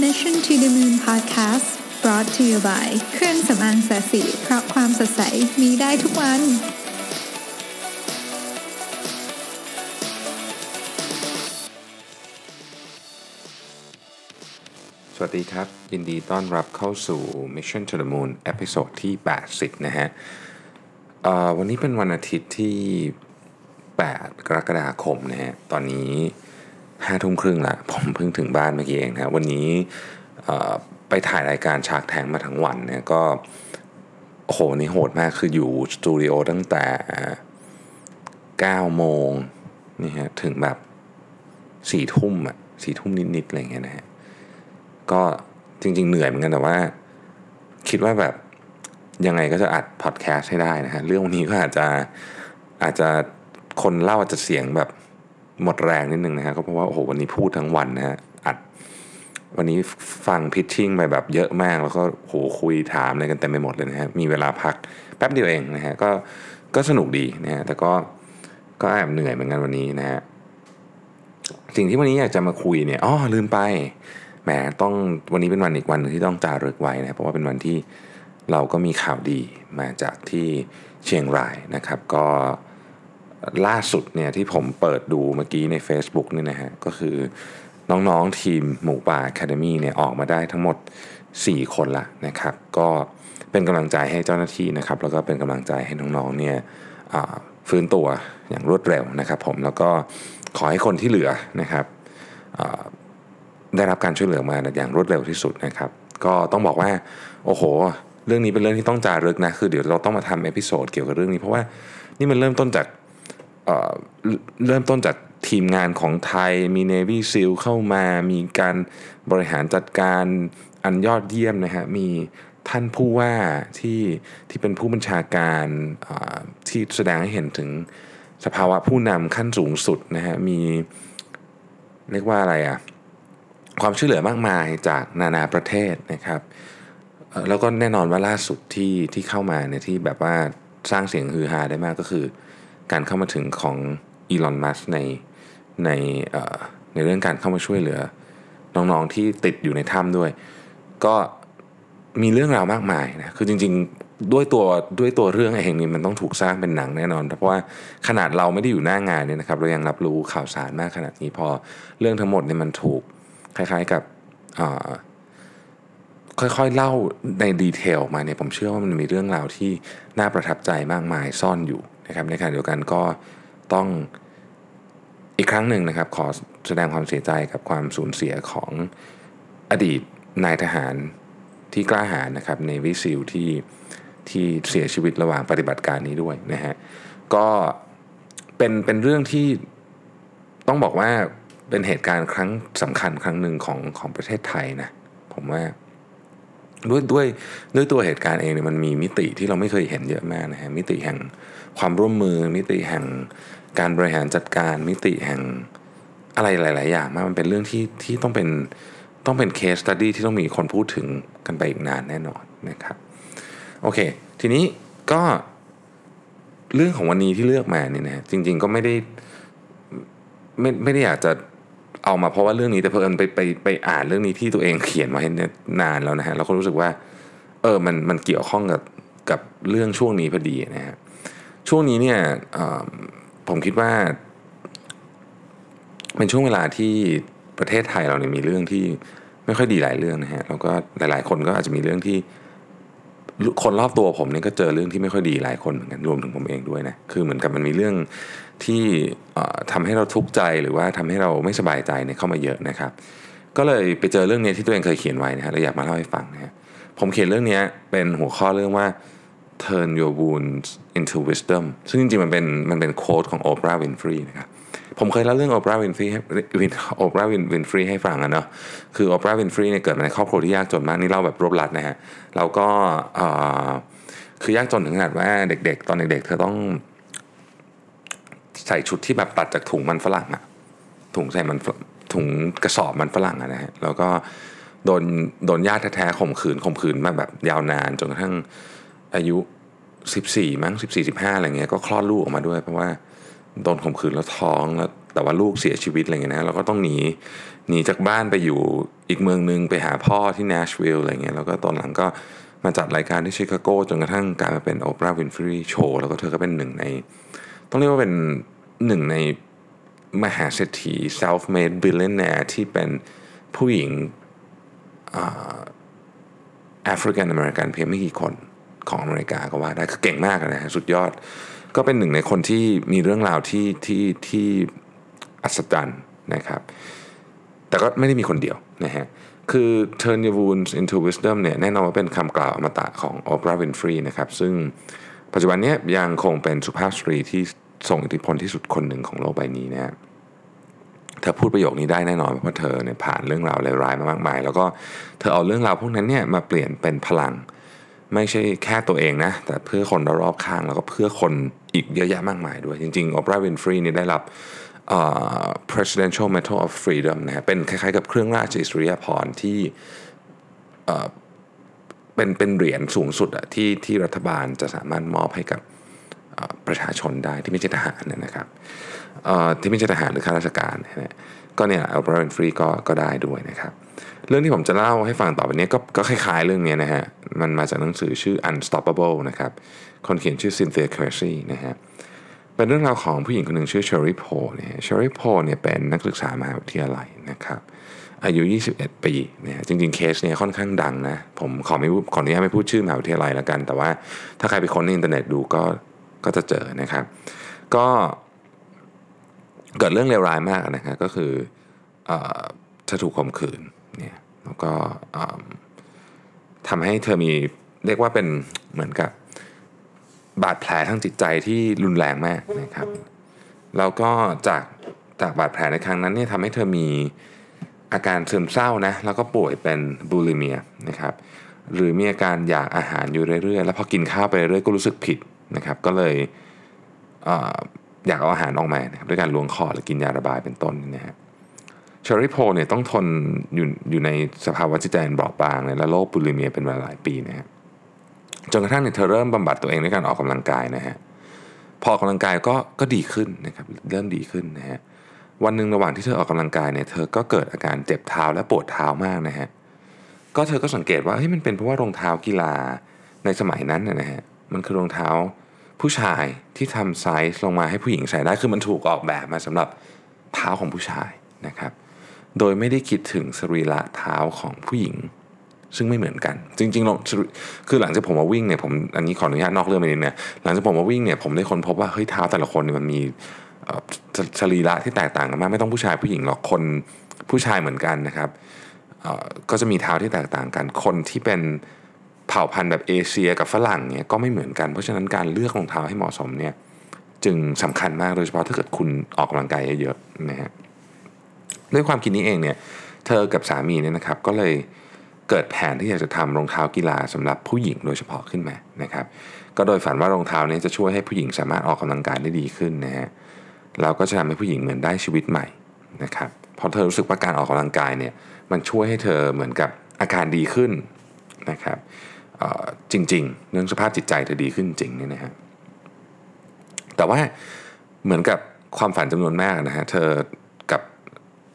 Mission to the Moon Podcast brought to you by เครื่องสำอางแสสีเพราะความสดใสมีได้ทุกวัน สวัสดีครับ ยินดีต้อนรับเข้าสู่ Mission to the Moon เอพิโซดที่ 80 นะฮะวันนี้เป็นวันอาทิตย์ที่ 8 กรกฎาคมนะฮะ ตอนนี้ 5ทุ่มครึ่งละผมเพิ่งถึงบ้านเมื่อกี้เองนะวันนี้ไปถ่ายรายการชากแทงมาทั้งวันเนี่ยก็โหนี่โหดมากคืออยู่สตูดิโอตั้งแต่ 9 โมงนี่ฮะถึงแบบ4ทุ่มอะ4ทุ่มนิดๆอะไรอย่างเงี้ยนะฮะก็จริง ๆ เหนื่อยเหมือนกันแต่ว่า คิดว่าแบบยังไงก็จะอัดพอดแคสต์ให้ได้นะฮะเรื่องวันนี้ก็อาจจะอาจจะคนเล่าอาจจะเสียงแบบ หมดแรงนิดนึงนะฮะก็เพราะว่าโอ้โหวันนี้พูดทั้งวันนะฮะอัดวันนี้ฟังพิชชิ่งไปแบบเยอะมาก แล้วก็โหคุยถามอะไรกันเต็มไปหมดเลยนะฮะมีเวลาพักแป๊บเดียวเองนะฮะก็ก็สนุกดีนะฮะแต่ก็ก็แอบเหนื่อยเหมือนกันวันนี้นะฮะสิ่งที่วันนี้อยากจะมาคุยเนี่ยอ๋อลืมไปแหมต้องวันนี้เป็นวันอีกวันที่ต้องจารึกไว้นะเพราะว่าเป็นวันที่เราก็มีข่าวดีมาจากที่เชียงรายนะครับ ก็ ล่าสุดเนี่ยที่ผมเปิดดูเมื่อกี้ใน Facebook นี่นะฮะก็คือน้องๆทีมหมูป่า Academy เนี่ยออกมาได้ทั้งหมด 4 คนละนะครับ ก็เป็นกำลังใจให้เจ้าหน้าที่นะครับ แล้วก็เป็นกำลังใจให้น้องๆเนี่ยฟื้นตัวอย่างรวดเร็วนะครับผมแล้วก็ขอให้คนที่เหลือนะครับได้รับการช่วยเหลือมาอย่างรวดเร็วที่สุดนะครับ ก็ต้องบอกว่าโอ้โห เรื่องนี้เป็นเรื่องที่ต้องจารึกนะคือเดี๋ยวเราต้องมาทำ episode เกี่ยวกับเรื่องนี้เพราะว่านี่มันเริ่มต้นจาก เริ่มต้นจากทีมงานของไทยมี Navy SEAL เข้ามามีการบริหารจัดการอันยอดเยี่ยมนะฮะมีท่านผู้ว่าที่ที่เป็นผู้บัญชาการที่แสดงให้เห็นถึงสภาวะผู้นำขั้นสูงสุดนะฮะมีเรียกว่าอะไรอะความช่วยเหลือมากมายจากนานาประเทศนะครับแล้วก็แน่นอนว่าล่าสุดที่ที่เข้ามาเนี่ยที่แบบว่าสร้างเสียงฮือฮาได้มากก็คือ การเข้ามาถึงของอีลอนมัสในในในเรื่องการเข้ามาช่วยเหลือ น้องๆที่ติดอยู่ในถ้ำด้วย ก็มีเรื่องราวมากมายนะคือจริงๆด้วยตัวด้วยตัวเรื่องเองนี่มันต้องถูกสร้างเป็นหนังแน่นอน เพราะว่าขนาดเราไม่ได้อยู่หน้างานเนี่ยนะครับเรายังรับรู้ข่าวสารมากขนาดนี้พอเรื่องทั้งหมดเนี่ยมันถูกคล้ายๆกับค่อยๆเล่าในดีเทลมาเนี่ยผมเชื่อว่ามันมีเรื่องราวที่น่าประทับใจมากมายซ่อนอยู่ นะครับในขณะเดียวกันก็ต้องอีกครั้งหนึ่งนะครับขอแสดงความเสียใจกับความสูญเสียของอดีตนายทหารที่กล้าหาญนะครับในวิซิลที่ที่เสียชีวิตระหว่างปฏิบัติการนี้ด้วยนะฮะก็เป็นเป็นเรื่องที่ต้องบอกว่าเป็นเหตุการณ์ครั้งสำคัญครั้งหนึ่งของของประเทศไทยนะผมว่า ด้วยด้วยด้วยตัวเหตุการณ์เองเนี่ยมันมีมิติที่เราไม่เคยเห็นเยอะมากนะฮะมิติแห่งความร่วมมือมิติแห่งการบริหารจัดการมิติแห่งอะไรหลาย ๆ อย่างมากมันเป็นเรื่องที่ที่ต้องเป็นต้องเป็นเคสตัดดี้ที่ต้องมีคนพูดถึงกันไปอีกนานแน่นอนนะครับโอเค ทีนี้ก็เรื่องของวันนี้ที่เลือกมาเนี่ยนะจริง ๆ ก็ไม่ได้ไม่ไม่ได้อยากจะ เอามาเพราะว่าเรื่องนี้แต่เพอิญไปไปไปอ่านเรื่องนี้ที่ตัวเองเขียนมาเนี่ยนานแล้วนะฮะเราก็รู้สึกว่า เออมันมันเกี่ยวข้องกับกับเรื่องช่วงนี้พอดีนะฮะช่วงนี้เนี่ยผมคิดว่าเป็นช่วงเวลาที่ประเทศไทยเราเนี่ยมีเรื่องที่ไม่ค่อยดีหลายเรื่องนะฮะแล้วก็หลาย ๆ คนก็อาจจะมีเรื่องที่ คนรอบตัวผมเนี่ยก็เจอเรื่องที่ไม่ค่อยดีหลายคนเหมือนกันรวมถึงผมเองด้วยนะคือเหมือนกับมันมีเรื่องที่เอ่อทำให้เราทุกข์ใจหรือว่าทำให้เราไม่สบายใจเนี่ยเข้ามาเยอะนะครับ ก็เลยไปเจอเรื่องนี้ที่ตัวเองเคยเขียนไว้นะฮะแล้วอยากมาเล่าให้ฟังนะฮะผมเขียนเรื่องนี้เป็นหัวข้อเรื่องว่า turn your wounds into wisdom ซึ่งจริงๆมันเป็นมันเป็นโค้ดของ Oprah Winfrey นะครับ ผมเคยเล่าเรื่อง Oprah Winfrey ให้วิน Oprah Winfrey ให้ฟังอะเนาะคือ Oprah Winfrey เนี่ยเกิดมาในครอบครัวที่ยากจนมากนี่เล่าแบบรวบลัดนะฮะแล้วก็คือยากจนถึงขนาดว่าเด็ก ๆ ตอนเด็ก ๆ เธอต้องใส่ชุดที่แบบตัดจากถุงมันฝรั่งอะถุงใส่มันถุงกระสอบมันฝรั่งอะนะฮะแล้วก็โดนโดนญาติแท้ๆข่มขืนข่มขืนมาแบบยาวนานจนกระทั่งอายุ 14 มั้ง14 15อะไรเงี้ยก็คลอดลูกออกมาด้วยเพราะว่า โดนข่มขืนแล้วท้องแล้วแต่ว่าลูกเสียชีวิตอะไรเงี้ยนะเราก็ต้องหนีหนีจากบ้านไปอยู่อีกเมืองนึงไปหาพ่อที่นชวิลล์อะไรเงี้ยแล้วก็ตอนหลังก็มาจัดรายการที่ชิคาโกจนกระทั่งกลายมาเป็นโอปราห์วินฟรีโชว์แล้วก็เธอก็เป็นหนึ่งใน ต้องเรียกว่าเป็นหนึ่งในมหาเศรษฐี self-made billionaire ที่เป็นผู้หญิงแอฟริกันอเมริกันเพียงไม่กี่คนของอเมริกาก็ว่าได้คือเก่งมากนะฮะสุดยอด ก็เป็นหนึ่งในคนที่มีเรื่องราวที่ที่ที่อัศจรรย์นะครับ แต่ก็ไม่ได้มีคนเดียวนะฮะคือ turn your wounds into wisdom เนี่ยแน่นอนว่าเป็นคำกล่าวอมตะของ Oprah Winfrey นะครับซึ่งปัจจุบันนี้ยังคงเป็นสุภาพสตรีที่ส่งอิทธิพลที่สุดคนหนึ่งของโลกใบนี้นะเธอพูดประโยคนี้ได้แน่นอนเพราะเธอเนี่ยผ่านเรื่องราวเลวร้ายมามากมาย แล้วก็เธอเอาเรื่องราวพวกนั้นเนี่ยมาเปลี่ยนเป็นพลัง ไม่ใช่แค่ตัวเองนะ แต่เพื่อคนรอบข้างแล้วก็เพื่อคน อีกเยอะแยะมากมายด้วย จริงๆ Oprah Winfrey นี่ได้รับ Presidential Medal of Freedom นะฮะเป็นคล้ายๆกับเครื่องราชอิสริยาภรณ์ที่เป็นเป็นเหรียญสูงสุดอะที่ที่รัฐบาลจะสามารถมอบให้กับประชาชนได้ที่ไม่ใช่ทหารนะครับที่ไม่ใช่ทหารหรือข้าราชการนะก็เนี่ยอัลบรนฟรีก็ก็ได้ด้วยนะครับ เรื่องที่ผมจะเล่าให้ฟังต่อไปนี้ก็ก็คล้ายๆเรื่องนี้นะฮะ มันมาจากหนังสือชื่อ Unstoppable นะครับ คนเขียนชื่อ Cynthia Kersey นะฮะ เป็นเรื่องราวของผู้หญิงคนหนึ่งชื่อ Sheri Poe เนี่ย Sheri Poe เนี่ยเป็นนักศึกษามหาวิทยาลัยนะครับ อายุ 21 ปีเนี่ยจริงๆ เคสเนี่ยค่อนข้างดังนะ ผมขอไม่ขออนุญาตไม่พูดชื่อมหาวิทยาลัยแล้วกัน แต่ว่าถ้าใครไปค้นในอินเทอร์เน็ตดูก็ก็จะเจอนะครับ ก็เกิดเรื่องเลวร้ายมากนะครับก็คือเธอถูกข่มขืน เนี่ยแล้วก็ทำให้เธอมีเรียกว่าเป็นเหมือนกับบาดแผลทางจิตใจที่รุนแรงมากนะครับแล้วก็จากจากบาดแผลในครั้งนั้นเนี่ยทำให้เธอมีอาการซึมเศร้านะแล้วก็ป่วยเป็นบูลิเมียนะครับหรือมีอาการอยากอาหารอยู่เรื่อยๆ แล้วพอกินข้าวไปเรื่อยๆก็รู้สึกผิดนะครับ ก็เลยอยากเอาอาหารออกมานะครับด้วยการล้วงคอหรือกินยาระบายเป็นต้นนะฮะเชอริโพเนี่ยต้องทนอยู่อยู่ในสภาวะจิตใจบอบบางเลยและโรคบูลิเมียเป็นเวลาหลายปีนะฮะจนกระทั่งเนี่ยเธอเริ่มบำบัดตัวเองด้วยการออกกำลังกายนะฮะพอออกกำลังกายก็ก็ดีขึ้นนะครับเริ่มดีขึ้นนะฮะวันหนึ่งระหว่างที่เธอออกกำลังกายเนี่ยเธอก็เกิดอาการเจ็บเท้าและปวดเท้ามากนะฮะก็เธอก็สังเกตว่าเฮ้ยมันเป็นเพราะว่ารองเท้ากีฬาในสมัยนั้นนะฮะมันคือรองเท้าผู้ชายที่ทำไซส์ลงมาให้ผู้หญิงใส่ได้คือมันถูกออกแบบมาสำหรับเท้าของผู้ชายนะครับ โดยไม่ได้คิดถึงสรีระเท้าของผู้หญิง ซึ่งไม่เหมือนกัน จริงๆลงคือหลังจากผมมาวิ่งเนี่ยผมอันนี้ขออนุญาตนอกเรื่องไปนิดนึงหลังจากผมมาวิ่งเนี่ยผมได้ค้นพบว่าเฮ้ยเท้าแต่ละคนเนี่ยมันมีสรีระที่แตกต่างกันมากไม่ต้องผู้ชายผู้หญิงหรอกคนผู้ชายเหมือนกันนะครับก็จะมีเท้าที่แตกต่างกัน คนที่เป็นเผ่าพันธุ์แบบเอเชียกับฝรั่งเนี่ยก็ไม่เหมือนกัน เพราะฉะนั้นการเลือกรองเท้าให้เหมาะสมเนี่ยจึงสำคัญมากโดยเฉพาะถ้าเกิดคุณออกกำลังกายเยอะๆนะฮะ ด้วยความคิดนี้เองเนี่ยเธอกับสามีเนี่ยนะครับ ก็เลยเกิดแผนที่อยากจะทำรองเท้ากีฬาสำหรับผู้หญิงโดยเฉพาะขึ้นมานะครับ ก็โดยฝันว่ารองเท้านี้จะช่วยให้ผู้หญิงสามารถออกกำลังกายได้ดีขึ้นนะฮะเราก็จะทำให้ผู้หญิงเหมือนได้ชีวิตใหม่นะครับพราะเธอรู้สึกว่าการออกกำลังกายเนี่ยมันช่วยให้เธอเหมือนกับอาการดีขึ้นนะครับจริงๆ เรื่องสภาพจิตใจเธอดีขึ้นจริงเนี่ยนะฮะแต่ว่าเหมือนกับความฝันจำนวนมากนะฮะเธอ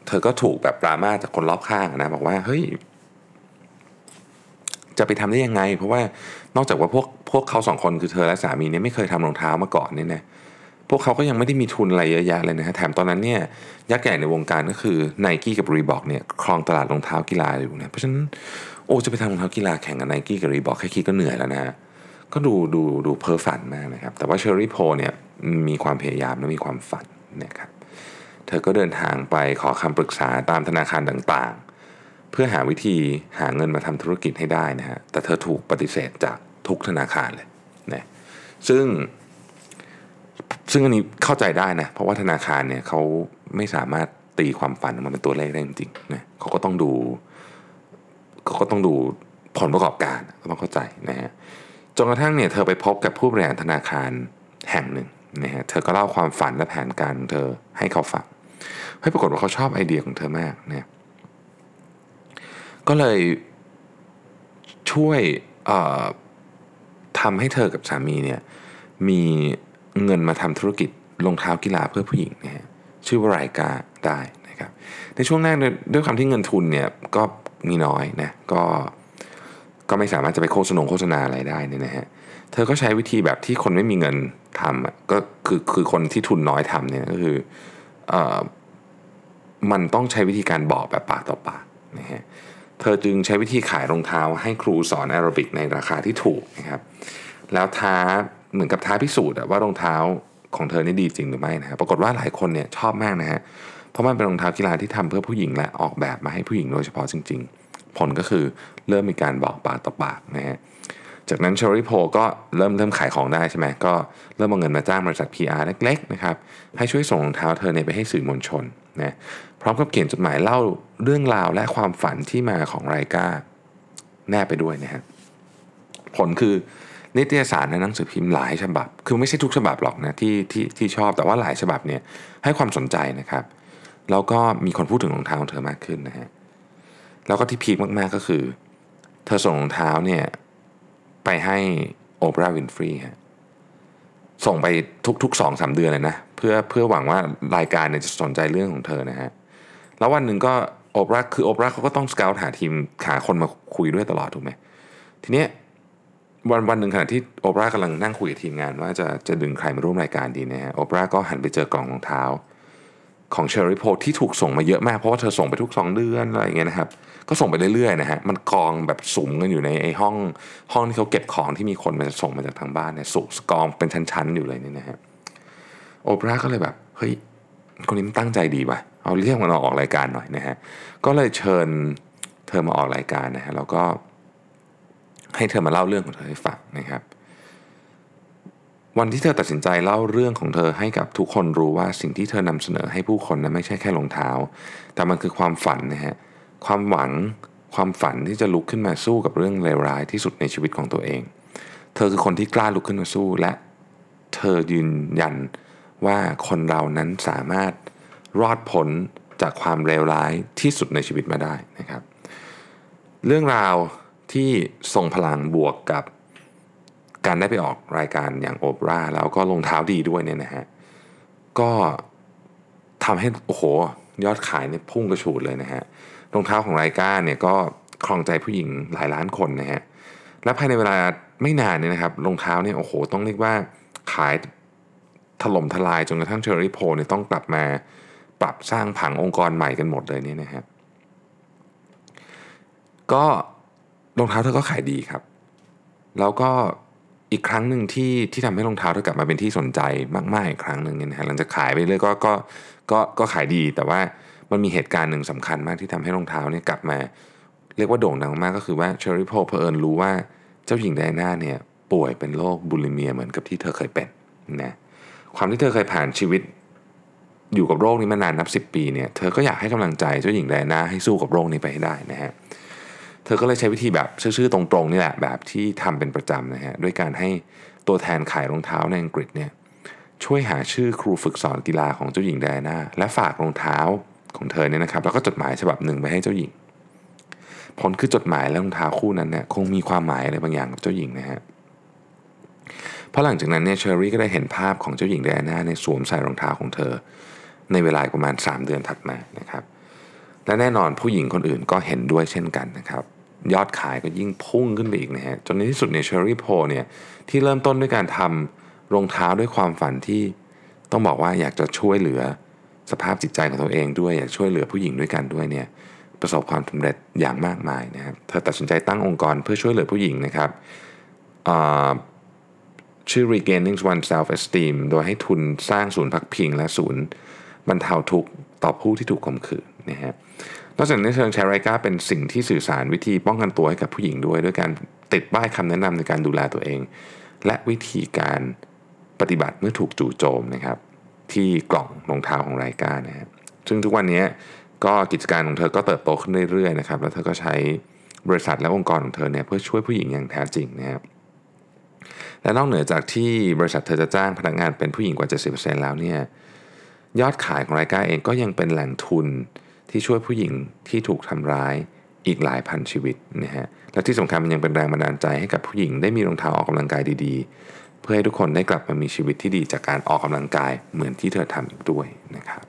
เธอก็ถูกแบบปรามาจากคนรอบข้างนะบอกว่าเฮ้ยจะไปทำได้ยังไง เพราะว่านอกจากว่าพวกพวกเขาสองคนคือเธอและสามีเนี่ยไม่เคยทำรองเท้ามาก่อนเนี่ยนะพวกเขาก็ยังไม่ได้มีทุนอะไรเยอะแยะเลยนะฮะแถมตอนนั้นเนี่ยยักษ์ใหญ่ในวงการก็คือไนกี้กับ Reebok เนี่ยครองตลาดรองเท้ากีฬาอยู่นะเพราะฉะนั้นโอ้จะไปทำรองเท้ากีฬาแข่งกับไนกี้กับ Reebok แค่คิดก็เหนื่อยแล้วนะฮะก็ดูดูดูเพ้อฝันมากนะครับแต่ว่า Sheri Poe เนี่ยมีความพยายามและมีความฝันนะครับ เธอก็เดินทางไปขอคำปรึกษาตามธนาคารต่างๆ เพื่อหาวิธีหาเงินมาทำธุรกิจให้ได้นะฮะแต่เธอถูกปฏิเสธจากทุกธนาคารเลยนะซึ่ง ซึ่งอันนี้เข้าใจได้นะ เพราะว่าธนาคารเนี่ยเขาไม่สามารถตีความฝันมันเป็นตัวเลขได้จริงๆนะเขาก็ต้องดูเขาก็ต้องดูผลประกอบการก็ต้องเข้าใจนะฮะจนกระทั่งเนี่ยเธอไปพบกับผู้บริหารธนาคารแห่งหนึ่งนะฮะเธอก็เล่าความฝันและแผนการของเธอให้เขาฟัง ให้ปรากฏว่าเขาชอบไอเดียของเธอมากเนี่ยก็เลยช่วยทำให้เธอกับสามีเนี่ยมีเงินมาทำธุรกิจรองเท้ากีฬาเพื่อผู้หญิงนะฮะชื่อว่าไรกาได้นะครับในช่วงแรกด้วยความที่เงินทุนเนี่ยก็มีน้อยนะก็ก็ไม่สามารถจะไปโฆษณาโฆษณาอะไรได้เนี่ยนะฮะเธอก็ใช้วิธีแบบที่คนไม่มีเงินทำก็คือคือคนที่ทุนน้อยทำเนี่ยก็คือ มันต้องใช้วิธีการบอกแบบปากต่อปากนะฮะเธอจึงใช้วิธีขายรองเท้าให้ครูสอนแอโรบิกในราคาที่ถูกนะครับแล้วท้าเหมือนกับท้าพิสูจน์ว่ารองเท้าของเธอนี่ดีจริงหรือไม่นะครับปรากฏว่าหลายคนเนี่ยชอบมากนะฮะเพราะมันเป็นรองเท้ากีฬาที่ทำเพื่อผู้หญิงและออกแบบมาให้ผู้หญิงโดยเฉพาะจริง ๆ ผลก็คือเริ่มมีการบอกปากต่อปากนะฮะ จากนั้น Sheri Poe ก็เริ่มเริ่มขายของได้ใช่ไหมก็เริ่มเอาเงินมาจ้างบริษัท PR เล็กๆนะครับให้ช่วยส่งรองเท้าเธอเนี่ยไปให้สื่อมวลชนนะพร้อมกับเขียนจดหมายเล่าเรื่องราวและความฝันที่มาของไรก้าแนบไปด้วยนะฮะผลคือนิตยสารในหนังสือพิมพ์หลายฉบับ คือไม่ใช่ทุกฉบับหรอกนะที่ที่ที่ชอบแต่ว่าหลายฉบับเนี่ยให้ความสนใจนะครับแล้วก็มีคนพูดถึงรองเท้าของเธอมากขึ้นนะฮะแล้วก็ที่พีคมากๆก็คือ เธอส่งรองเท้าเนี่ย ไปให้Oprah Winfrey ฮะส่งไปทุกๆสองสามเดือนเลยนะเพื่อเพื่อหวังว่ารายการเนี่ยจะสนใจเรื่องของเธอนะฮะแล้ววันหนึ่งก็ Oprah คือ Oprah เขาก็ต้อง scout หาทีมหาคนมาคุยด้วยตลอดถูกไหมทีเนี้ยวันวันหนึ่งขณะที่ Oprah กำลังนั่งคุยกับทีมงานว่าจะจะดึงใครมาร่วมรายการดีนะฮะ Oprah ก็หันไปเจอกล่องรองเท้า ของ Sheri Poe ที่ถูกส่งมาเยอะมาก เพราะว่าเธอส่งไปทุกสองเดือนอะไรอย่างเงี้ยนะครับ ก็ส่งไปเรื่อยๆนะฮะมันกองแบบสุมกันอยู่ในไอ้ห้องห้องที่เขาเก็บของที่มีคนมาส่งมาจากทางบ้านเนี่ยสุกองเป็นชั้นๆอยู่เลยนี่นะฮะโอปราก็เลยแบบเฮ้ยคนนี้มันตั้งใจดีว่ะเอาเรียกมันออกรายการหน่อยนะฮะก็เลยเชิญเธอมาออกรายการนะฮะแล้วก็ให้เธอมาเล่าเรื่องของเธอให้ฟังนะครับ วันที่เธอตัดสินใจเล่าเรื่องของเธอให้กับทุกคนรู้ว่าสิ่งที่เธอนำเสนอให้ผู้คนนั้นไม่ใช่แค่รองเท้า แต่มันคือความฝันนะฮะความหวังความฝันที่จะลุกขึ้นมาสู้กับเรื่องเลวร้ายที่สุดในชีวิตของตัวเอง เธอคือคนที่กล้าลุกขึ้นมาสู้และเธอยืนยันว่าคนเรานั้นสามารถรอดพ้นจากความเลวร้ายที่สุดในชีวิตมาได้นะครับ เรื่องราวที่ทรงพลังบวกกับ การได้ไปออกรายการอย่างโอเปร่าแล้วก็ลงเท้าดีด้วยเนี่ยนะฮะก็ทำให้โอ้โหยอดขายเนี่ยพุ่งกระฉูดเลยนะฮะรองเท้าของรายการเนี่ยก็ครองใจผู้หญิงหลายล้านคนนะฮะและภายในเวลาไม่นานเนี่ยนะครับรองเท้าเนี่ยโอ้โหต้องเรียกว่าขายถล่มทลายจนกระทั่งเชอรี่โพเนี่ยต้องกลับมาปรับสร้างผังองค์กรใหม่กันหมดเลยเนี่ยนะฮะก็รองเท้าเธอก็ขายดีครับ แล้วก็ อีกครั้งหนึ่งที่ที่ทำให้รองเท้าเธอกลับมาเป็นที่สนใจมากๆอีกครั้งหนึ่งเนี่ยนะฮะหลังจากขายไปเลยก็ก็ก็ก็ขายดี แต่ว่ามันมีเหตุการณ์หนึ่งสำคัญมากที่ทำให้รองเท้าเนี่ยกลับมา เรียกว่าโด่งดังมากก็คือว่าเชอริโพเพอิญรู้ว่าเจ้าหญิงไดอาน่าเนี่ยป่วยเป็นโรคบุลิเมียเหมือนกับที่เธอเคยเป็นนะความที่เธอเคยผ่านชีวิตอยู่กับโรคนี้มานานนับ 10 ปีเนี่ยเธอก็อยากให้กำลังใจเจ้าหญิงไดอาน่าให้สู้กับโรคนี้ไปให้ได้นะฮะเเธอก็เลยใช้วิธีแบบชื่อๆตรงๆนี่แหละแบบที่ทำเป็นประจำนะฮะด้วยการให้ตัวแทนขายรองเท้าในอังกฤษเนี่ยช่วยหาชื่อครูฝึกสอนกีฬาของเจ้าหญิงไดอาน่าและฝากรองเท้าของเธอเนี่ยนะครับ แล้วก็จดหมายฉบับหนึ่งไปให้เจ้าหญิง ผลคือจดหมายและรองเท้าคู่นั้นเนี่ยคงมีความหมายอะไรบางอย่างกับเจ้าหญิงนะฮะเพราะหลังจากนั้นเนี่ยเชอรี่ก็ได้เห็นภาพของเจ้าหญิงไดอาน่าในสวมใส่รองเท้าของเธอ ในเวลาประมาณ 3 เดือนถัดมานะครับ และแน่นอนผู้หญิงคนอื่นก็เห็นด้วยเช่นกันนะครับ ยอดขายก็ยิ่งพุ่งขึ้นไปอีกนะฮะจนในที่สุดเนี่ยเชอรี่โพเนี่ยที่เริ่มต้นด้วยการทำรองเท้าด้วยความฝันที่ต้องบอกว่าอยากจะช่วยเหลือสภาพจิตใจของตัวเองด้วยอยากช่วยเหลือผู้หญิงด้วยกันด้วยเนี่ยประสบความสำเร็จอย่างมากมายนะครับเธอตัดสินใจตั้งองค์กรเพื่อช่วยเหลือผู้หญิงนะครับชื่อ regaining one self esteem โดยให้ทุนสร้างศูนย์พักพิงและศูนย์บรรเทาทุกข์ต่อผู้ที่ถูกข่มขืนนะฮะ นอกจากนี้เชิงแชร์ไรก้าเป็นสิ่งที่สื่อสารวิธีป้องกันตัวให้กับผู้หญิงด้วย ด้วยการติดป้ายคำแนะนำในการดูแลตัวเอง และวิธีการปฏิบัติเมื่อถูกจู่โจมนะครับ ที่กล่องรองเท้าของไรก้านะฮะซึ่งทุกวันนี้ก็กิจการของเธอก็เติบโตขึ้นเรื่อยๆนะครับแล้วเธอก็ใช้บริษัทและองค์กรของเธอเนี่ยเพื่อช่วยผู้หญิงอย่างแท้จริงนะครับและนอกเหนือจากที่บริษัทเธอจะจ้างพนักงานเป็นผู้หญิงกว่า 70%แล้วเนี่ยยอดขายของรายการเองก็ยังเป็นแหล่งทุน ที่ช่วยผู้หญิงที่ถูกทำร้ายอีกหลายพันชีวิตนะฮะและที่สำคัญมันยังเป็นแรงบันดาลใจให้กับผู้หญิงได้มีรองเท้าออกกำลังกายดีๆ เพื่อให้ทุกคนได้กลับมามีชีวิตที่ดีจากการออกกำลังกายเหมือนที่เธอทำอีกด้วยนะครับ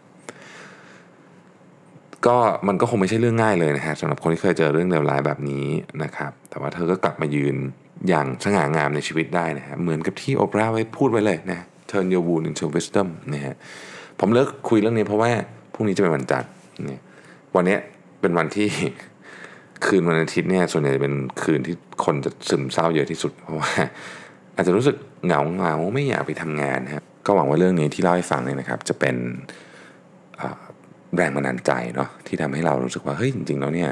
ก็มันก็คงไม่ใช่เรื่องง่ายเลยนะฮะสำหรับคนที่เคยเจอเรื่องเลวร้ายแบบนี้นะครับ แต่ว่าเธอก็กลับมายืนอย่างสง่างามในชีวิตได้นะฮะเหมือนกับที่โอปราห์ไว้พูดไว้เลยนะ turn your wound into wisdom นะฮะผมเลิกคุยเรื่องนี้เพราะว่าพรุ่งนี้จะเป็นวันจันทร์ เนี่ยวันนี้เป็นวันที่คืนวันอาทิตย์เนี่ยส่วนใหญ่จะเป็นคืนที่คนจะซึมเศร้าเยอะที่สุด เพราะว่าอาจจะรู้สึกเหงาเหงาไม่อยากไปทำงานนะครับก็หวังว่าเรื่องนี้ที่เล่าให้ฟังเนี่ยนะครับ จะเป็นแรงบันดาลใจเนาะที่ทำให้เรารู้สึกว่าเฮ้ยจริงๆแล้วเนี่ย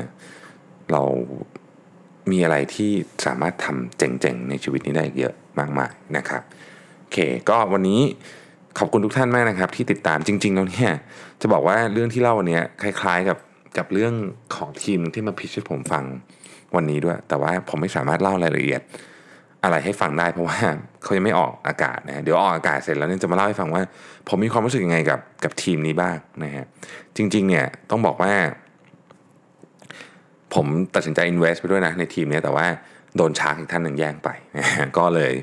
เรามีอะไรที่สามารถทำเจ๋งๆในชีวิตนี้ได้อีกเยอะมากมายนะครับโอเค ก็วันนี้ ขอบคุณทุกท่านมากนะครับ ที่ติดตามจริงๆแล้วเนี่ยจะบอกว่าเรื่องที่เล่าวันนี้คล้าย ๆ กับกับเรื่องของทีมที่มาพิชให้ผมฟังวันนี้ด้วย แต่ว่าผมไม่สามารถเล่ารายละเอียดอะไรให้ฟังได้เพราะว่าเขายังไม่ออกอากาศนะเดี๋ยวออกอากาศเสร็จแล้วเนี่ยจะมาเล่าให้ฟังว่า ผมมีความรู้สึกยังไงกับกับทีมนี้บ้างนะฮะจริง ๆ เนี่ยต้องบอกว่า ผมตัดสินใจ invest ไปด้วยนะในทีมนี้แต่ว่าโดนชาร์กอีกท่านหนึ่งแย่งไปนะฮะก็เลย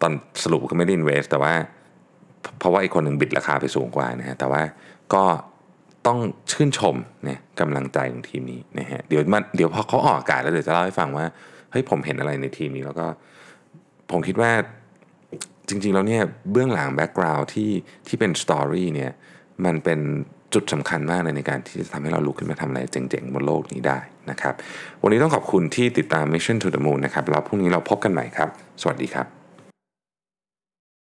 ตอนสรุปก็ไม่ได้ invest แต่ว่า เพราะว่าอีกคนหนึ่งบิดราคาไปสูงกว่านะฮะแต่ว่าก็ต้องชื่นชมเนี่ยกำลังใจของทีมนี้นะฮะเดี๋ยวมันเดี๋ยวพอเขาออกอากาศแล้วเดี๋ยวจะเล่าให้ฟังว่าเฮ้ยผมเห็นอะไรในทีมนี้แล้วก็ผมคิดว่าจริงๆแล้วเนี่ยเบื้องหลัง background ที่ที่เป็น story เนี่ยมันเป็นจุดสำคัญมากเลยในการที่จะทำให้เราลุกขึ้นมาทำอะไรเจ๋งๆ บนโลกนี้ได้นะครับ วันนี้ต้องขอบคุณที่ติดตาม Mission to the Moon นะครับแล้วพรุ่งนี้เราพบกันใหม่ครับ สวัสดีครับ